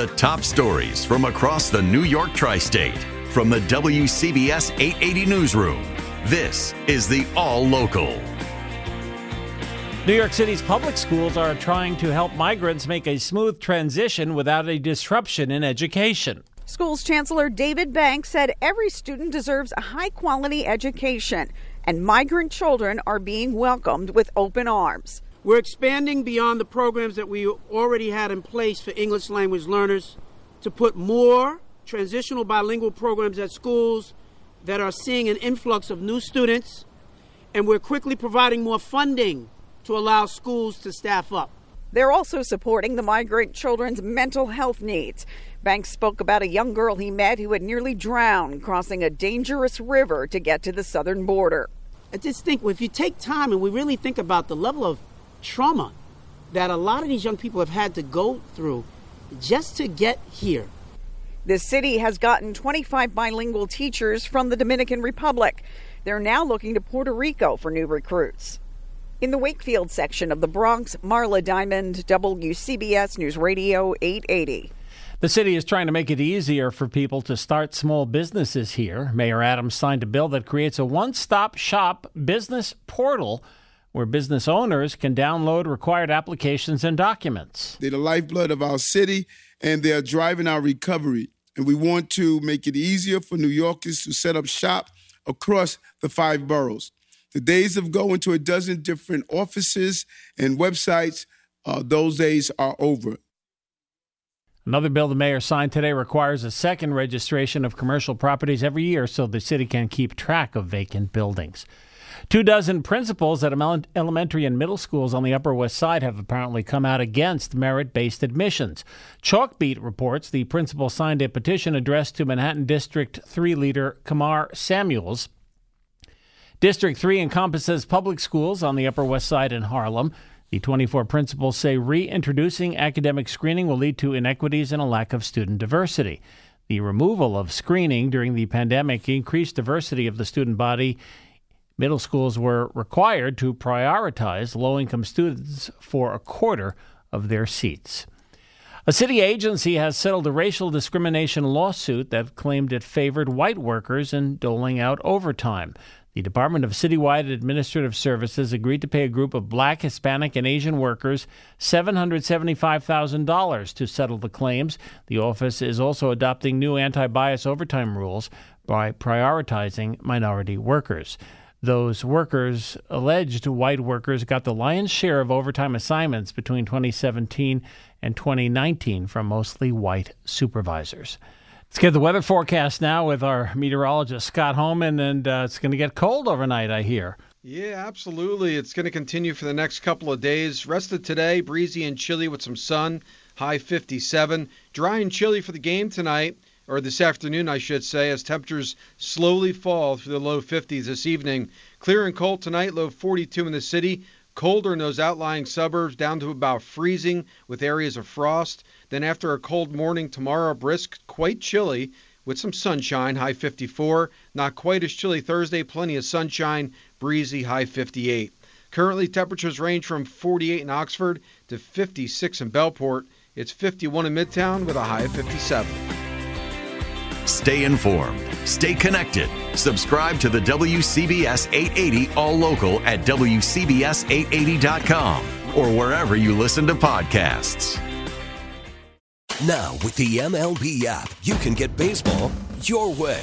The top stories from across the New York tri state from the WCBS 880 Newsroom. This is the All Local. New York City's public schools are trying to help migrants make a smooth transition without a disruption in education. Schools Chancellor David Banks said every student deserves a high quality education, and migrant children are being welcomed with open arms. We're expanding beyond the programs that we already had in place for English language learners to put more transitional bilingual programs at schools that are seeing an influx of new students, and we're quickly providing more funding to allow schools to staff up. They're also supporting the migrant children's mental health needs. Banks spoke about a young girl he met who had nearly drowned crossing a dangerous river to get to the southern border. I just think if you take time and we really think about the level of trauma that a lot of these young people have had to go through just to get here. The city has gotten 25 bilingual teachers from the Dominican Republic. They're now looking to Puerto Rico for new recruits. In the Wakefield section of the Bronx, Marla Diamond, WCBS News Radio 880. The city is trying to make it easier for people to start small businesses here. Mayor Adams signed a bill that creates a one stop shop business portal where business owners can download required applications and documents. They're the lifeblood of our city and they're driving our recovery. And we want to make it easier for New Yorkers to set up shop across the five boroughs. The days of going to a dozen different offices and websites, uh, those days are over. Another bill the mayor signed today requires a second registration of commercial properties every year so the city can keep track of vacant buildings. Two dozen principals at elementary and middle schools on the Upper West Side have apparently come out against merit based admissions. Chalkbeat reports the principal signed a petition addressed to Manhattan District 3 leader Kamar Samuels. District 3 encompasses public schools on the Upper West Side in Harlem. The 24 principals say reintroducing academic screening will lead to inequities and a lack of student diversity. The removal of screening during the pandemic increased diversity of the student body Middle schools were required to prioritize low income students for a quarter of their seats. A city agency has settled a racial discrimination lawsuit that claimed it favored white workers in doling out overtime. The Department of Citywide Administrative Services agreed to pay a group of black, Hispanic, and Asian workers $775,000 to settle the claims. The office is also adopting new anti bias overtime rules by prioritizing minority workers those workers, alleged white workers, got the lion's share of overtime assignments between 2017 and 2019 from mostly white supervisors. Let's get the weather forecast now with our meteorologist, Scott Holman, and uh, it's going to get cold overnight, I hear. Yeah, absolutely. It's going to continue for the next couple of days. Rest of today, breezy and chilly with some sun, high 57. Dry and chilly for the game tonight or this afternoon, I should say, as temperatures slowly fall through the low 50s this evening. Clear and cold tonight, low 42 in the city. Colder in those outlying suburbs, down to about freezing with areas of frost. Then, after a cold morning tomorrow, brisk, quite chilly with some sunshine, high 54. Not quite as chilly Thursday, plenty of sunshine, breezy, high 58. Currently, temperatures range from 48 in Oxford to 56 in Bellport. It's 51 in Midtown with a high of 57. Stay informed. Stay connected. Subscribe to the WCBS 880 All Local at WCBS880.com or wherever you listen to podcasts. Now, with the MLB app, you can get baseball your way.